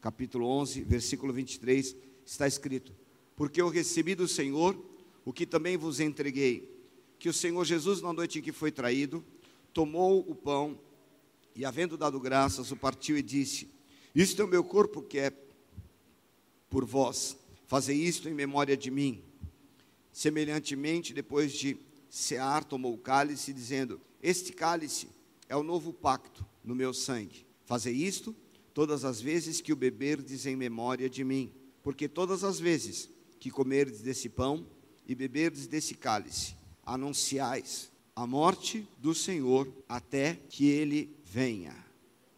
capítulo 11, versículo 23, está escrito: Porque eu recebi do Senhor o que também vos entreguei, que o Senhor Jesus, na noite em que foi traído, tomou o pão e, havendo dado graças, o partiu e disse: Isto é o meu corpo que é por vós, fazei isto em memória de mim. Semelhantemente, depois de cear, tomou o cálice, dizendo: Este cálice é o novo pacto no meu sangue. Fazei isto todas as vezes que o beberdes em memória de mim, porque todas as vezes que comerdes desse pão e beberdes desse cálice, anunciais a morte do Senhor até que ele venha.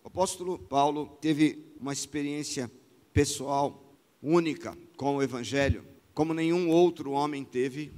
O apóstolo Paulo teve uma experiência pessoal única com o evangelho, como nenhum outro homem teve.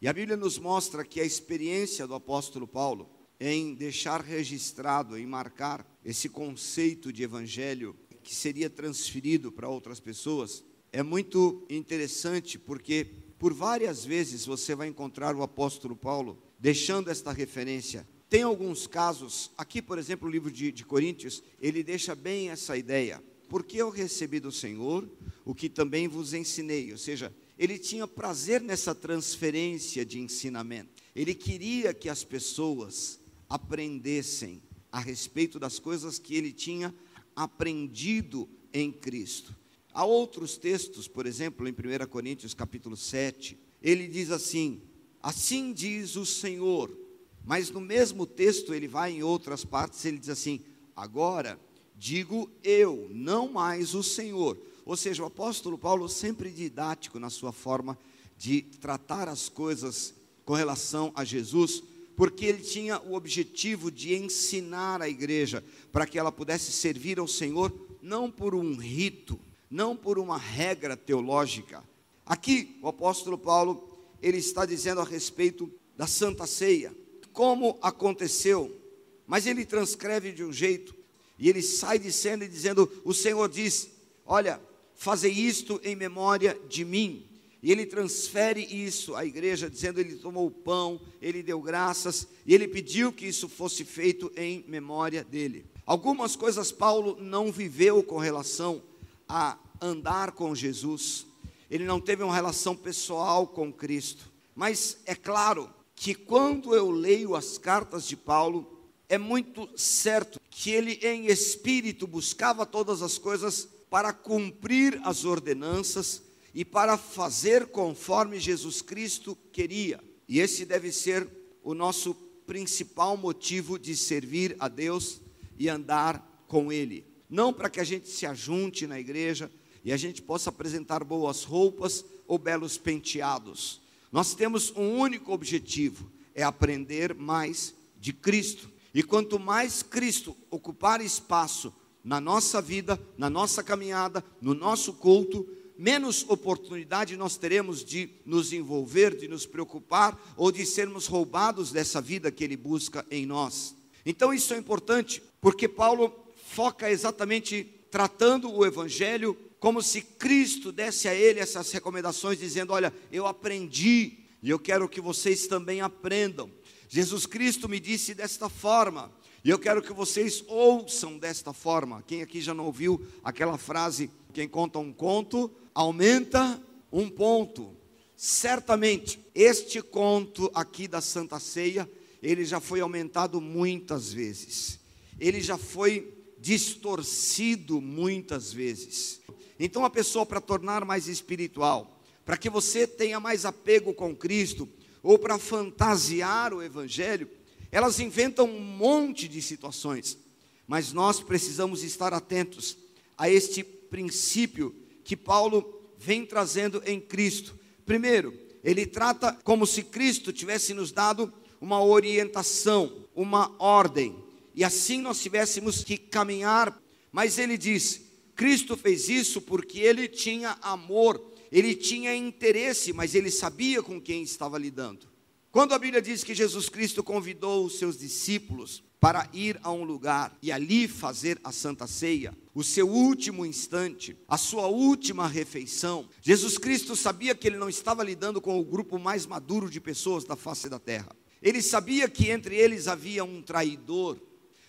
E a Bíblia nos mostra que a experiência do apóstolo Paulo em deixar registrado, em marcar esse conceito de evangelho que seria transferido para outras pessoas, é muito interessante porque por várias vezes você vai encontrar o apóstolo Paulo deixando esta referência. Tem alguns casos, aqui por exemplo o livro de, de Coríntios, ele deixa bem essa ideia. Porque eu recebi do Senhor o que também vos ensinei, ou seja, ele tinha prazer nessa transferência de ensinamento. Ele queria que as pessoas aprendessem a respeito das coisas que ele tinha aprendido em Cristo. Há outros textos, por exemplo, em 1 Coríntios capítulo 7, ele diz assim: Assim diz o Senhor. Mas no mesmo texto ele vai em outras partes, ele diz assim: Agora digo eu, não mais o Senhor. Ou seja, o apóstolo Paulo sempre didático na sua forma de tratar as coisas com relação a Jesus, porque ele tinha o objetivo de ensinar a igreja para que ela pudesse servir ao Senhor não por um rito, não por uma regra teológica. Aqui o apóstolo Paulo ele está dizendo a respeito da Santa Ceia, como aconteceu, mas ele transcreve de um jeito e ele sai dizendo e dizendo: O Senhor diz: Olha, fazei isto em memória de mim. E ele transfere isso à igreja, dizendo: Ele tomou o pão, ele deu graças, e ele pediu que isso fosse feito em memória dele. Algumas coisas Paulo não viveu com relação a andar com Jesus, ele não teve uma relação pessoal com Cristo. Mas é claro que quando eu leio as cartas de Paulo, é muito certo que ele em espírito buscava todas as coisas para cumprir as ordenanças e para fazer conforme Jesus Cristo queria. E esse deve ser o nosso principal motivo de servir a Deus e andar com Ele. Não para que a gente se ajunte na igreja e a gente possa apresentar boas roupas ou belos penteados. Nós temos um único objetivo: é aprender mais de Cristo. E quanto mais Cristo ocupar espaço na nossa vida, na nossa caminhada, no nosso culto, menos oportunidade nós teremos de nos envolver, de nos preocupar ou de sermos roubados dessa vida que Ele busca em nós. Então isso é importante, porque Paulo foca exatamente tratando o Evangelho como se Cristo desse a ele essas recomendações, dizendo: Olha, eu aprendi e eu quero que vocês também aprendam. Jesus Cristo me disse desta forma, e eu quero que vocês ouçam desta forma. Quem aqui já não ouviu aquela frase: quem conta um conto aumenta um ponto. Certamente, este conto aqui da Santa Ceia, ele já foi aumentado muitas vezes. Ele já foi distorcido muitas vezes. Então, a pessoa, para tornar mais espiritual, para que você tenha mais apego com Cristo, ou para fantasiar o Evangelho, elas inventam um monte de situações, mas nós precisamos estar atentos a este princípio que Paulo vem trazendo em Cristo. Primeiro, ele trata como se Cristo tivesse nos dado uma orientação, uma ordem, e assim nós tivéssemos que caminhar, mas ele diz: Cristo fez isso porque ele tinha amor, ele tinha interesse, mas ele sabia com quem estava lidando. Quando a Bíblia diz que Jesus Cristo convidou os seus discípulos para ir a um lugar e ali fazer a santa ceia, o seu último instante, a sua última refeição, Jesus Cristo sabia que ele não estava lidando com o grupo mais maduro de pessoas da face da terra. Ele sabia que entre eles havia um traidor.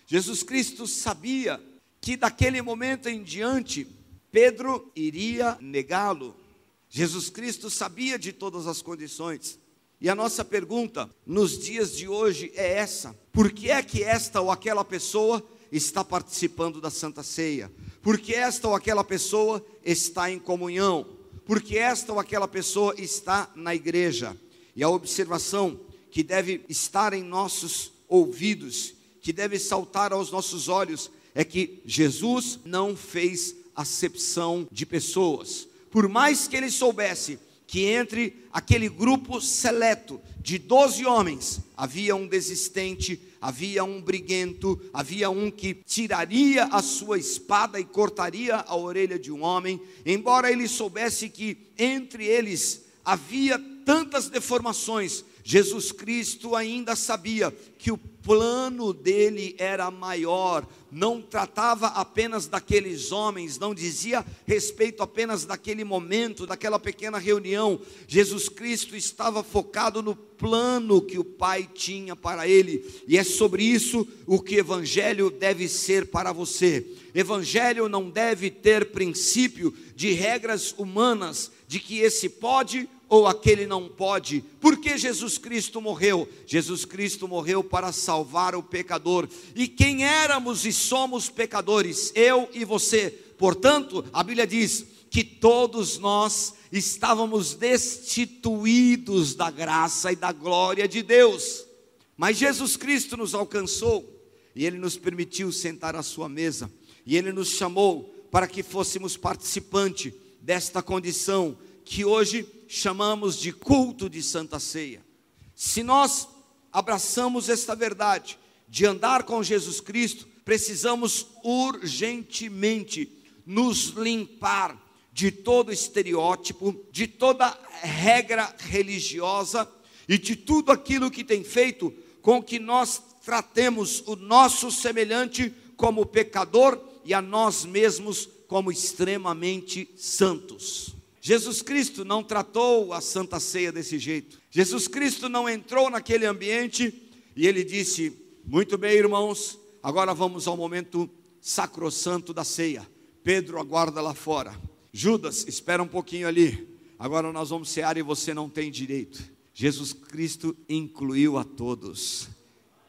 Jesus Cristo sabia que daquele momento em diante Pedro iria negá-lo. Jesus Cristo sabia de todas as condições. E a nossa pergunta nos dias de hoje é essa: por que é que esta ou aquela pessoa está participando da Santa Ceia? Por que esta ou aquela pessoa está em comunhão? Por que esta ou aquela pessoa está na igreja? E a observação que deve estar em nossos ouvidos, que deve saltar aos nossos olhos, é que Jesus não fez acepção de pessoas. Por mais que ele soubesse que entre aquele grupo seleto de doze homens havia um desistente, havia um briguento, havia um que tiraria a sua espada e cortaria a orelha de um homem, embora ele soubesse que entre eles havia tantas deformações, Jesus Cristo ainda sabia que o plano dele era maior, não tratava apenas daqueles homens, não dizia respeito apenas daquele momento, daquela pequena reunião. Jesus Cristo estava focado no plano que o Pai tinha para ele, e é sobre isso o que evangelho deve ser para você. Evangelho não deve ter princípio de regras humanas, de que esse pode ou aquele não pode. Por que Jesus Cristo morreu? Jesus Cristo morreu para salvar o pecador. E quem éramos e somos pecadores? Eu e você. Portanto, a Bíblia diz que todos nós estávamos destituídos da graça e da glória de Deus. Mas Jesus Cristo nos alcançou e ele nos permitiu sentar à sua mesa e ele nos chamou para que fôssemos participante desta condição que hoje chamamos de culto de Santa Ceia. Se nós abraçamos esta verdade de andar com Jesus Cristo, precisamos urgentemente nos limpar de todo estereótipo, de toda regra religiosa e de tudo aquilo que tem feito com que nós tratemos o nosso semelhante como pecador e a nós mesmos como extremamente santos. Jesus Cristo não tratou a Santa Ceia desse jeito. Jesus Cristo não entrou naquele ambiente e ele disse: Muito bem, irmãos, agora vamos ao momento sacrossanto da ceia. Pedro aguarda lá fora. Judas, espera um pouquinho ali. Agora nós vamos cear e você não tem direito. Jesus Cristo incluiu a todos.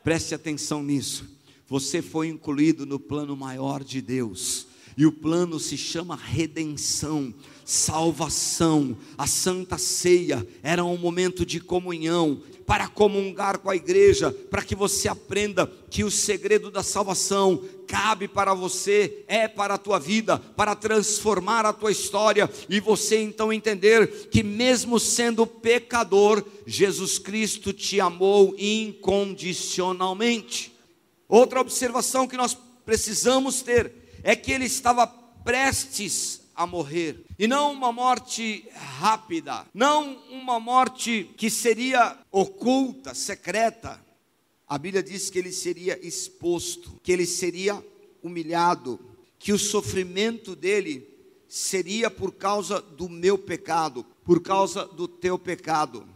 Preste atenção nisso. Você foi incluído no plano maior de Deus. E o plano se chama redenção, salvação. A Santa Ceia era um momento de comunhão, para comungar com a igreja, para que você aprenda que o segredo da salvação cabe para você, é para a tua vida, para transformar a tua história e você então entender que mesmo sendo pecador, Jesus Cristo te amou incondicionalmente. Outra observação que nós precisamos ter é que ele estava prestes a morrer. E não uma morte rápida, não uma morte que seria oculta, secreta. A Bíblia diz que ele seria exposto, que ele seria humilhado, que o sofrimento dele seria por causa do meu pecado, por causa do teu pecado.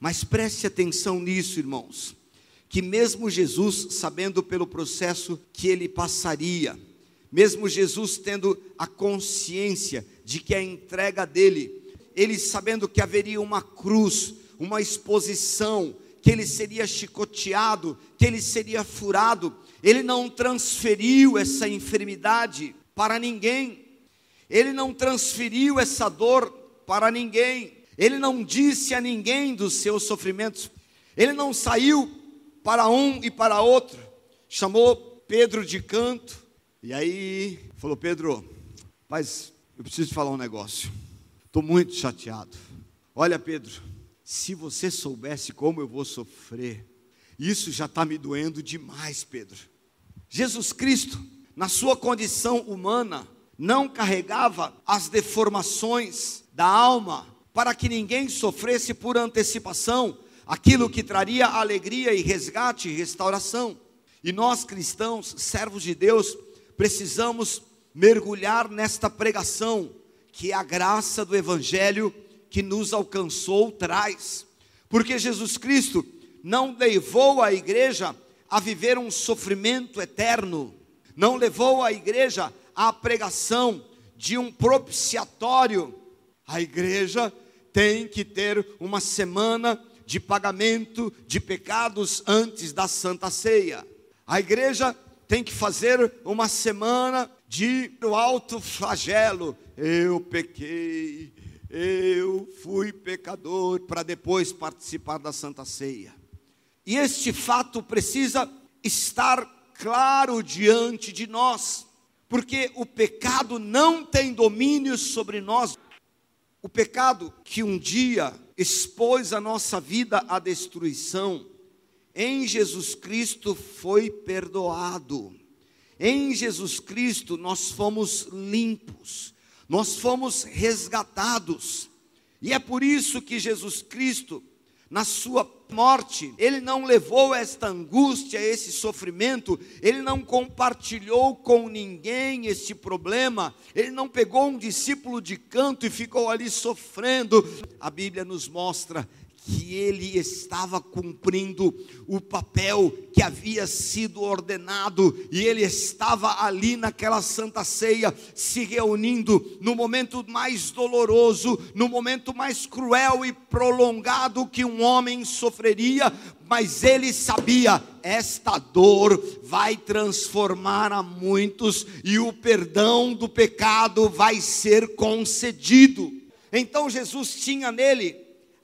Mas preste atenção nisso, irmãos, que mesmo Jesus, sabendo pelo processo que ele passaria, mesmo Jesus tendo a consciência de que a entrega dele, ele sabendo que haveria uma cruz, uma exposição, que ele seria chicoteado, que ele seria furado, ele não transferiu essa enfermidade para ninguém, ele não transferiu essa dor para ninguém, ele não disse a ninguém dos seus sofrimentos, ele não saiu para um e para outro, chamou Pedro de canto, e aí falou: Pedro, mas eu preciso falar um negócio. Estou muito chateado. Olha, Pedro, se você soubesse como eu vou sofrer, isso já está me doendo demais, Pedro. Jesus Cristo, na sua condição humana, não carregava as deformações da alma para que ninguém sofresse por antecipação aquilo que traria alegria e resgate e restauração. E nós cristãos, servos de Deus, precisamos mergulhar nesta pregação que a graça do Evangelho que nos alcançou traz, porque Jesus Cristo não levou a igreja a viver um sofrimento eterno, não levou a igreja à pregação de um propiciatório. A igreja tem que ter uma semana de pagamento de pecados antes da Santa Ceia. A igreja tem que fazer uma semana de alto flagelo. Eu pequei, eu fui pecador, para depois participar da Santa Ceia. E este fato precisa estar claro diante de nós, porque o pecado não tem domínio sobre nós. O pecado que um dia expôs a nossa vida à destruição, em Jesus Cristo foi perdoado. Em Jesus Cristo nós fomos limpos, nós fomos resgatados. E é por isso que Jesus Cristo na sua morte, ele não levou esta angústia, esse sofrimento, ele não compartilhou com ninguém este problema, ele não pegou um discípulo de canto e ficou ali sofrendo. A Bíblia nos mostra que ele estava cumprindo o papel que havia sido ordenado, e ele estava ali naquela santa ceia, se reunindo no momento mais doloroso, no momento mais cruel e prolongado que um homem sofreria, mas ele sabia: esta dor vai transformar a muitos, e o perdão do pecado vai ser concedido. Então Jesus tinha nele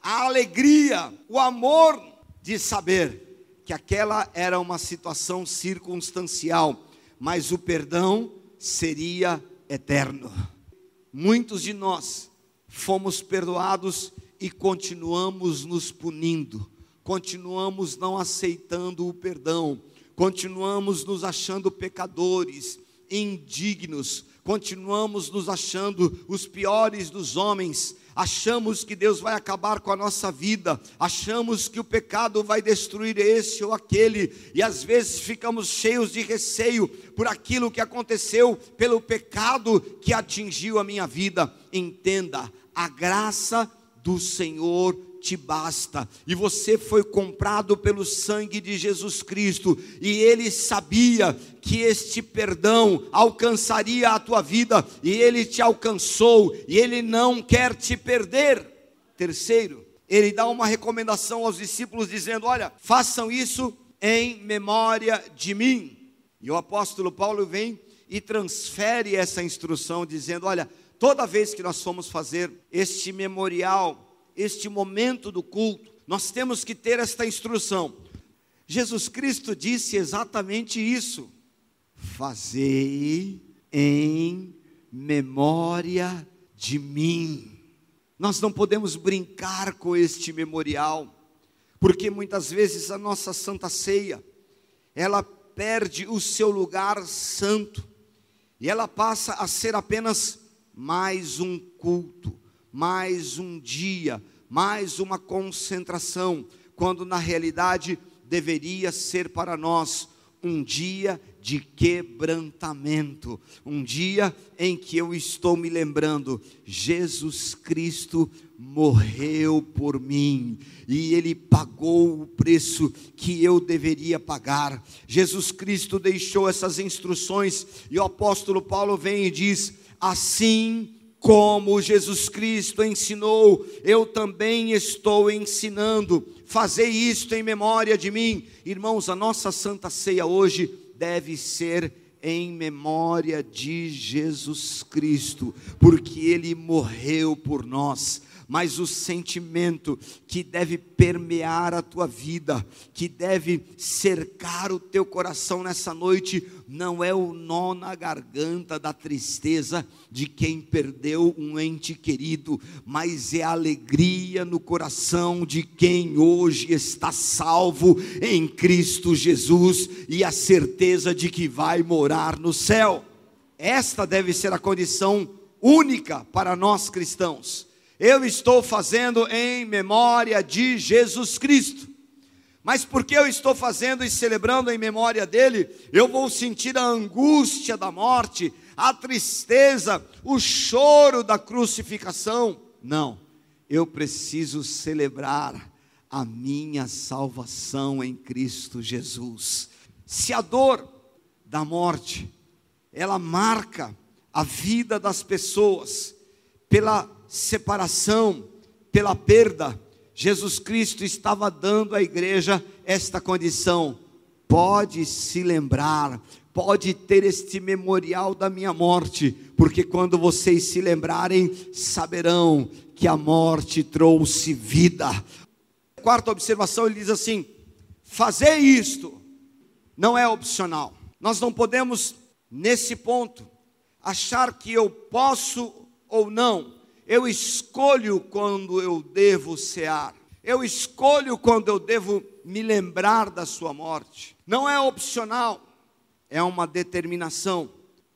a alegria, o amor de saber que aquela era uma situação circunstancial, mas o perdão seria eterno. Muitos de nós fomos perdoados e continuamos nos punindo, continuamos não aceitando o perdão, continuamos nos achando pecadores, indignos, continuamos nos achando os piores dos homens, achamos que Deus vai acabar com a nossa vida, achamos que o pecado vai destruir esse ou aquele, e às vezes ficamos cheios de receio por aquilo que aconteceu, pelo pecado que atingiu a minha vida. Entenda, a graça do Senhor te basta. E você foi comprado pelo sangue de Jesus Cristo, e ele sabia que este perdão alcançaria a tua vida, e ele te alcançou, e ele não quer te perder. Terceiro, ele dá uma recomendação aos discípulos dizendo: "Olha, façam isso em memória de mim". E o apóstolo Paulo vem e transfere essa instrução dizendo: "Olha, toda vez que nós formos fazer este memorial este momento do culto, nós temos que ter esta instrução. Jesus Cristo disse exatamente isso: Fazei em memória de mim. Nós não podemos brincar com este memorial, porque muitas vezes a nossa santa ceia, ela perde o seu lugar santo, e ela passa a ser apenas mais um culto, mais um dia, mais uma concentração, quando na realidade deveria ser para nós um dia de quebrantamento, um dia em que eu estou me lembrando, Jesus Cristo morreu por mim e ele pagou o preço que eu deveria pagar. Jesus Cristo deixou essas instruções e o apóstolo Paulo vem e diz: assim como Jesus Cristo ensinou, eu também estou ensinando. Fazei isto em memória de mim. Irmãos, a nossa santa ceia hoje deve ser em memória de Jesus Cristo, porque ele morreu por nós mas o sentimento que deve permear a tua vida, que deve cercar o teu coração nessa noite, não é o nó na garganta da tristeza de quem perdeu um ente querido, mas é a alegria no coração de quem hoje está salvo em Cristo Jesus e a certeza de que vai morar no céu. Esta deve ser a condição única para nós cristãos eu estou fazendo em memória de Jesus Cristo. Mas porque eu estou fazendo e celebrando em memória dele, eu vou sentir a angústia da morte, a tristeza, o choro da crucificação. Não, eu preciso celebrar a minha salvação em Cristo Jesus. Se a dor da morte, ela marca a vida das pessoas, pela separação, pela perda, Jesus Cristo estava dando à igreja esta condição: pode se lembrar, pode ter este memorial da minha morte, porque quando vocês se lembrarem, saberão que a morte trouxe vida. Quarta observação, ele diz assim: fazer isto não é opcional. Nós não podemos, nesse ponto, achar que eu posso ou não. Eu escolho quando eu devo cear. Eu escolho quando eu devo me lembrar da sua morte. Não é opcional, é uma determinação.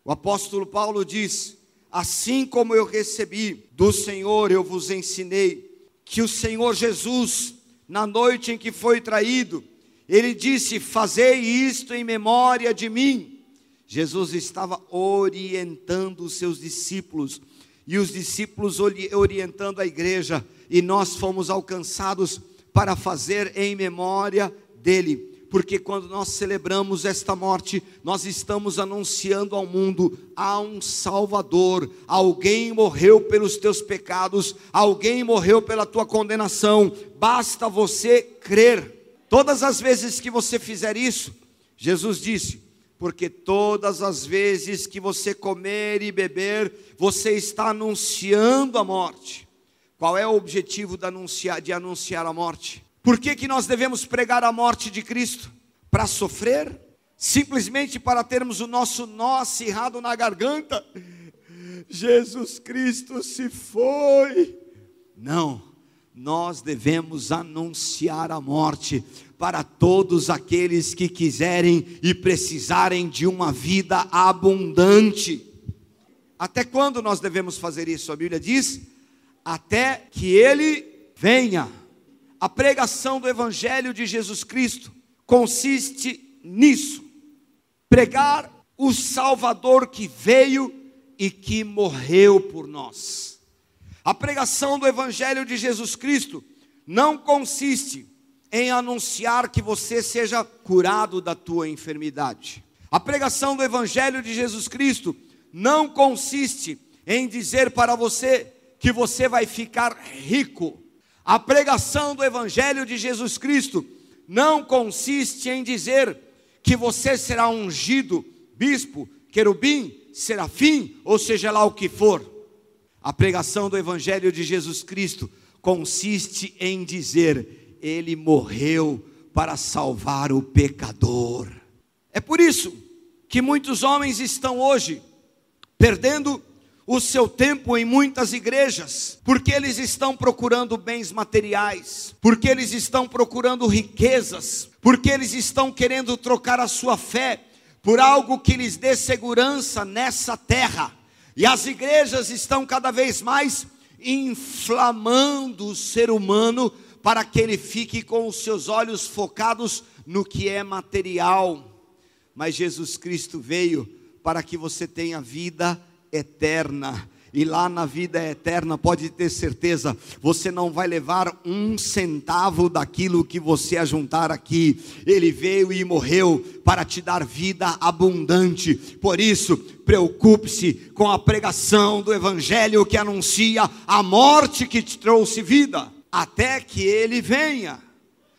O apóstolo Paulo diz: Assim como eu recebi do Senhor, eu vos ensinei que o Senhor Jesus, na noite em que foi traído, ele disse: Fazei isto em memória de mim. Jesus estava orientando os seus discípulos e os discípulos orientando a igreja, e nós fomos alcançados para fazer em memória dele. Porque quando nós celebramos esta morte, nós estamos anunciando ao mundo: há um Salvador, alguém morreu pelos teus pecados, alguém morreu pela tua condenação, basta você crer. Todas as vezes que você fizer isso, Jesus disse: porque todas as vezes que você comer e beber, você está anunciando a morte. Qual é o objetivo de anunciar, de anunciar a morte? Por que, que nós devemos pregar a morte de Cristo? Para sofrer? Simplesmente para termos o nosso nó acirrado na garganta? Jesus Cristo se foi. Não, nós devemos anunciar a morte para todos aqueles que quiserem e precisarem de uma vida abundante. Até quando nós devemos fazer isso? A Bíblia diz: até que ele venha. A pregação do Evangelho de Jesus Cristo consiste nisso: pregar o Salvador que veio e que morreu por nós. A pregação do Evangelho de Jesus Cristo não consiste em anunciar que você seja curado da tua enfermidade. A pregação do Evangelho de Jesus Cristo não consiste em dizer para você que você vai ficar rico. A pregação do Evangelho de Jesus Cristo não consiste em dizer que você será ungido, bispo, querubim, serafim, ou seja lá o que for. A pregação do Evangelho de Jesus Cristo consiste em dizer ele morreu para salvar o pecador. É por isso que muitos homens estão hoje perdendo o seu tempo em muitas igrejas, porque eles estão procurando bens materiais, porque eles estão procurando riquezas, porque eles estão querendo trocar a sua fé por algo que lhes dê segurança nessa terra. E as igrejas estão cada vez mais inflamando o ser humano para que ele fique com os seus olhos focados no que é material. Mas Jesus Cristo veio para que você tenha vida eterna. E lá na vida eterna, pode ter certeza, você não vai levar um centavo daquilo que você ajuntar aqui. Ele veio e morreu para te dar vida abundante. Por isso, preocupe-se com a pregação do Evangelho que anuncia a morte que te trouxe vida até que ele venha.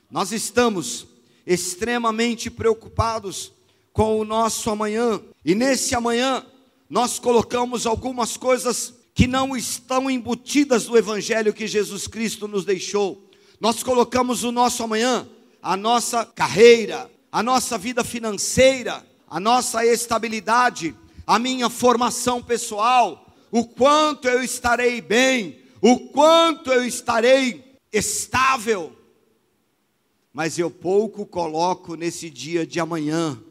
Nós estamos extremamente preocupados com o nosso amanhã, e nesse amanhã nós colocamos algumas coisas que não estão embutidas no evangelho que Jesus Cristo nos deixou. Nós colocamos o nosso amanhã, a nossa carreira, a nossa vida financeira, a nossa estabilidade, a minha formação pessoal, o quanto eu estarei bem, o quanto eu estarei estável. Mas eu pouco coloco nesse dia de amanhã.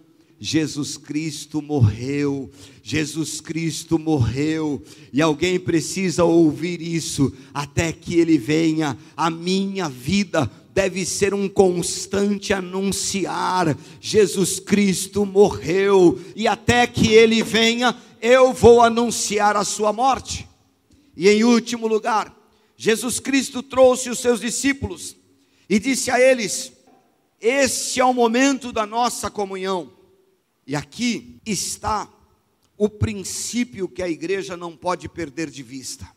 Jesus Cristo morreu, Jesus Cristo morreu, e alguém precisa ouvir isso até que ele venha. A minha vida deve ser um constante anunciar: Jesus Cristo morreu, e até que ele venha, eu vou anunciar a sua morte. E em último lugar, Jesus Cristo trouxe os seus discípulos e disse a eles: Este é o momento da nossa comunhão. E aqui está o princípio que a igreja não pode perder de vista.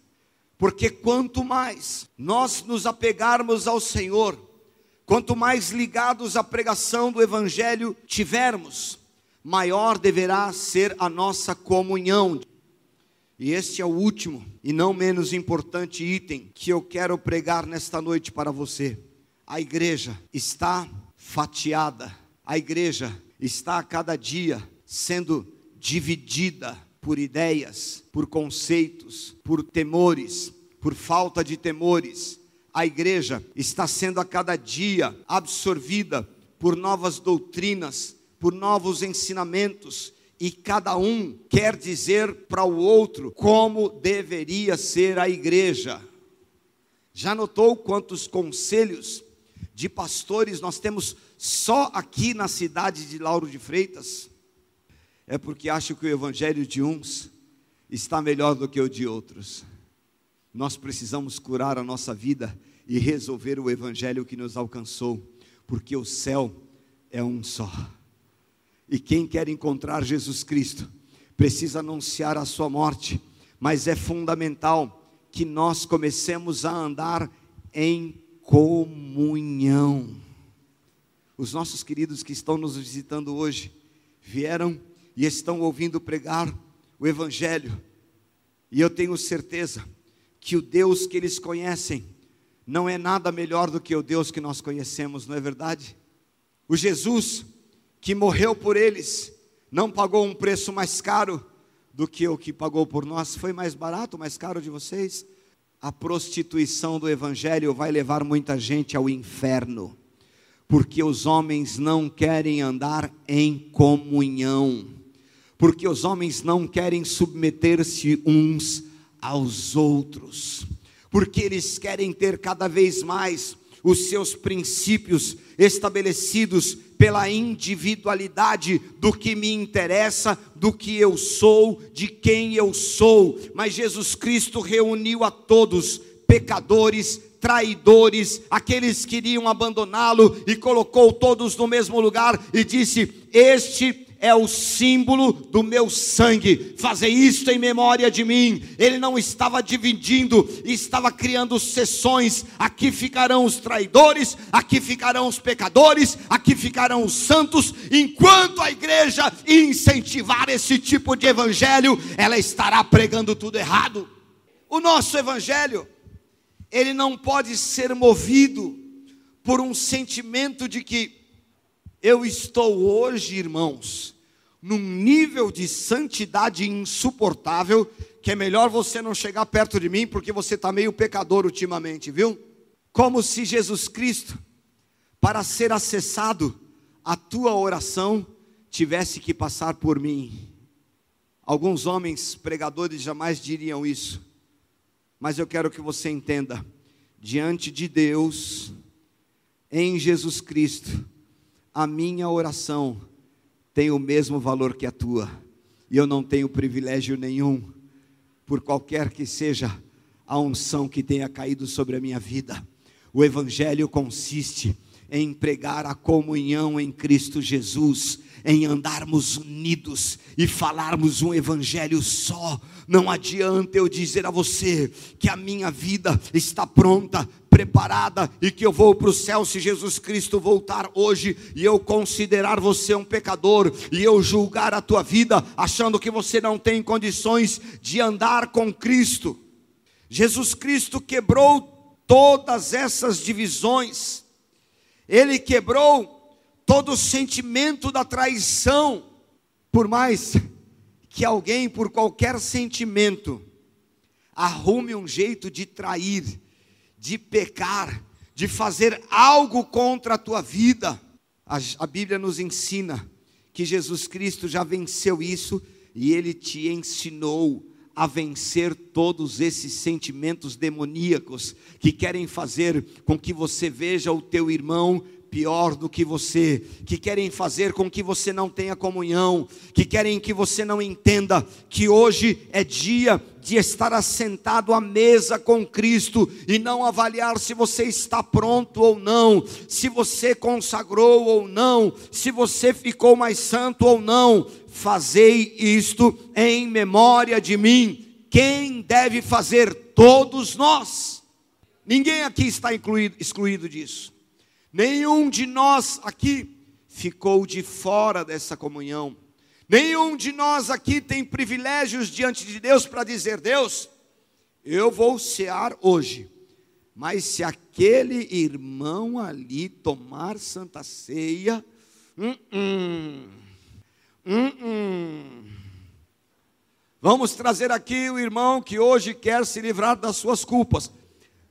Porque quanto mais nós nos apegarmos ao Senhor, quanto mais ligados à pregação do Evangelho tivermos, maior deverá ser a nossa comunhão. E este é o último e não menos importante item que eu quero pregar nesta noite para você. A igreja está fatiada, a igreja está a cada dia sendo dividida por ideias, por conceitos, por temores, por falta de temores. A igreja está sendo a cada dia absorvida por novas doutrinas, por novos ensinamentos, e cada um quer dizer para o outro como deveria ser a igreja. Já notou quantos conselhos de pastores nós temos só aqui na cidade de Lauro de Freitas? É porque acho que o evangelho de uns está melhor do que o de outros. Nós precisamos curar a nossa vida e resolver o evangelho que nos alcançou, porque o céu é um só. E quem quer encontrar Jesus Cristo precisa anunciar a sua morte, mas é fundamental que nós comecemos a andar em comunhão. Os nossos queridos que estão nos visitando hoje vieram e estão ouvindo pregar o Evangelho, e eu tenho certeza que o Deus que eles conhecem não é nada melhor do que o Deus que nós conhecemos, não é verdade? O Jesus que morreu por eles não pagou um preço mais caro do que o que pagou por nós, foi mais barato, mais caro de vocês? A prostituição do Evangelho vai levar muita gente ao inferno, porque os homens não querem andar em comunhão porque os homens não querem submeter-se uns aos outros, porque eles querem ter cada vez mais os seus princípios estabelecidos pela individualidade do que me interessa, do que eu sou, de quem eu sou. Mas Jesus Cristo reuniu a todos, pecadores, traidores, aqueles que iriam abandoná-lo, e colocou todos no mesmo lugar e disse: Este é o símbolo do meu sangue. Fazer isto em memória de mim. Ele não estava dividindo, estava criando sessões. Aqui ficarão os traidores, aqui ficarão os pecadores, aqui ficarão os santos. Enquanto a igreja incentivar esse tipo de evangelho, ela estará pregando tudo errado. O nosso evangelho, ele não pode ser movido por um sentimento de que eu estou hoje, irmãos, num nível de santidade insuportável, que é melhor você não chegar perto de mim, porque você está meio pecador ultimamente, viu? Como se Jesus Cristo, para ser acessado a tua oração, tivesse que passar por mim. Alguns homens pregadores jamais diriam isso, mas eu quero que você entenda: diante de Deus, em Jesus Cristo, a minha oração tem o mesmo valor que a tua, e eu não tenho privilégio nenhum, por qualquer que seja a unção que tenha caído sobre a minha vida. O Evangelho consiste em pregar a comunhão em Cristo Jesus, em andarmos unidos e falarmos um evangelho só. Não adianta eu dizer a você que a minha vida está pronta, preparada e que eu vou para o céu se Jesus Cristo voltar hoje e eu considerar você um pecador e eu julgar a tua vida achando que você não tem condições de andar com Cristo. Jesus Cristo quebrou todas essas divisões. Ele quebrou todo sentimento da traição, por mais que alguém, por qualquer sentimento, arrume um jeito de trair, de pecar, de fazer algo contra a tua vida, a, a Bíblia nos ensina que Jesus Cristo já venceu isso e ele te ensinou a vencer todos esses sentimentos demoníacos que querem fazer com que você veja o teu irmão pior do que você, que querem fazer com que você não tenha comunhão, que querem que você não entenda que hoje é dia de estar assentado à mesa com Cristo e não avaliar se você está pronto ou não, se você consagrou ou não, se você ficou mais santo ou não. Fazei isto em memória de mim. Quem deve fazer? Todos nós. Ninguém aqui está incluído, excluído disso. Nenhum de nós aqui ficou de fora dessa comunhão. Nenhum de nós aqui tem privilégios diante de Deus para dizer: Deus, eu vou cear hoje, mas se aquele irmão ali tomar santa ceia, hum, hum, hum, hum. vamos trazer aqui o irmão que hoje quer se livrar das suas culpas.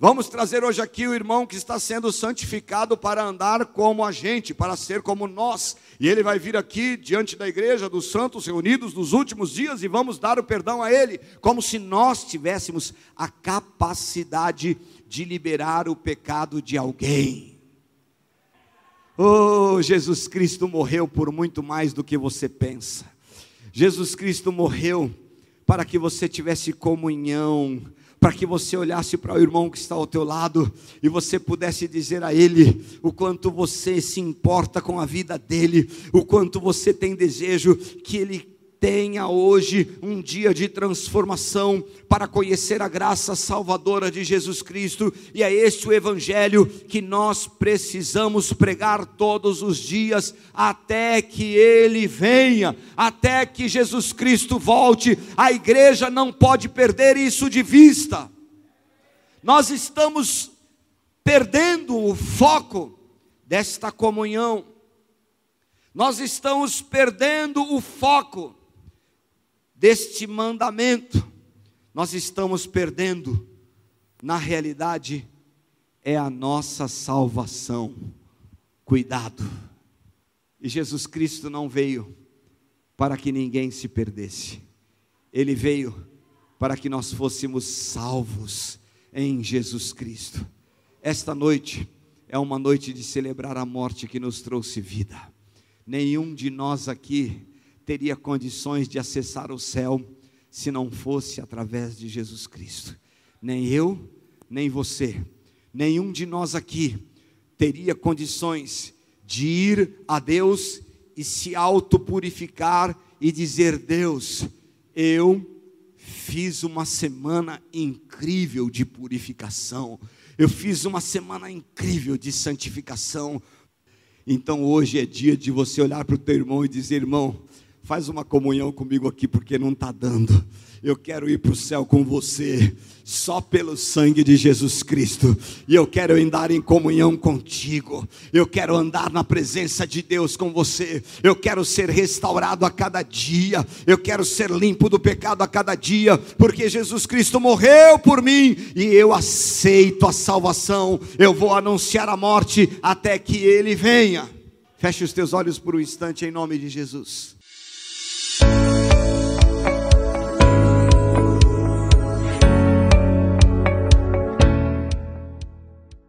Vamos trazer hoje aqui o irmão que está sendo santificado para andar como a gente, para ser como nós. E ele vai vir aqui diante da igreja dos santos reunidos nos últimos dias e vamos dar o perdão a ele, como se nós tivéssemos a capacidade de liberar o pecado de alguém. Oh, Jesus Cristo morreu por muito mais do que você pensa. Jesus Cristo morreu para que você tivesse comunhão para que você olhasse para o irmão que está ao teu lado e você pudesse dizer a ele o quanto você se importa com a vida dele, o quanto você tem desejo que ele tenha hoje um dia de transformação para conhecer a graça salvadora de Jesus Cristo, e é este o evangelho que nós precisamos pregar todos os dias até que ele venha, até que Jesus Cristo volte. A igreja não pode perder isso de vista. Nós estamos perdendo o foco desta comunhão. Nós estamos perdendo o foco deste mandamento, nós estamos perdendo, na realidade, é a nossa salvação. Cuidado. E Jesus Cristo não veio para que ninguém se perdesse, ele veio para que nós fôssemos salvos em Jesus Cristo. Esta noite é uma noite de celebrar a morte que nos trouxe vida. Nenhum de nós aqui teria condições de acessar o céu se não fosse através de Jesus Cristo. Nem eu, nem você, nenhum de nós aqui teria condições de ir a Deus e se autopurificar e dizer: Deus, eu fiz uma semana incrível de purificação, eu fiz uma semana incrível de santificação. Então hoje é dia de você olhar para o teu irmão e dizer: irmão, faz uma comunhão comigo aqui, porque não está dando. Eu quero ir para o céu com você, só pelo sangue de Jesus Cristo. E eu quero andar em comunhão contigo. Eu quero andar na presença de Deus com você. Eu quero ser restaurado a cada dia. Eu quero ser limpo do pecado a cada dia, porque Jesus Cristo morreu por mim e eu aceito a salvação. Eu vou anunciar a morte até que Ele venha. Feche os teus olhos por um instante em nome de Jesus. Shoot.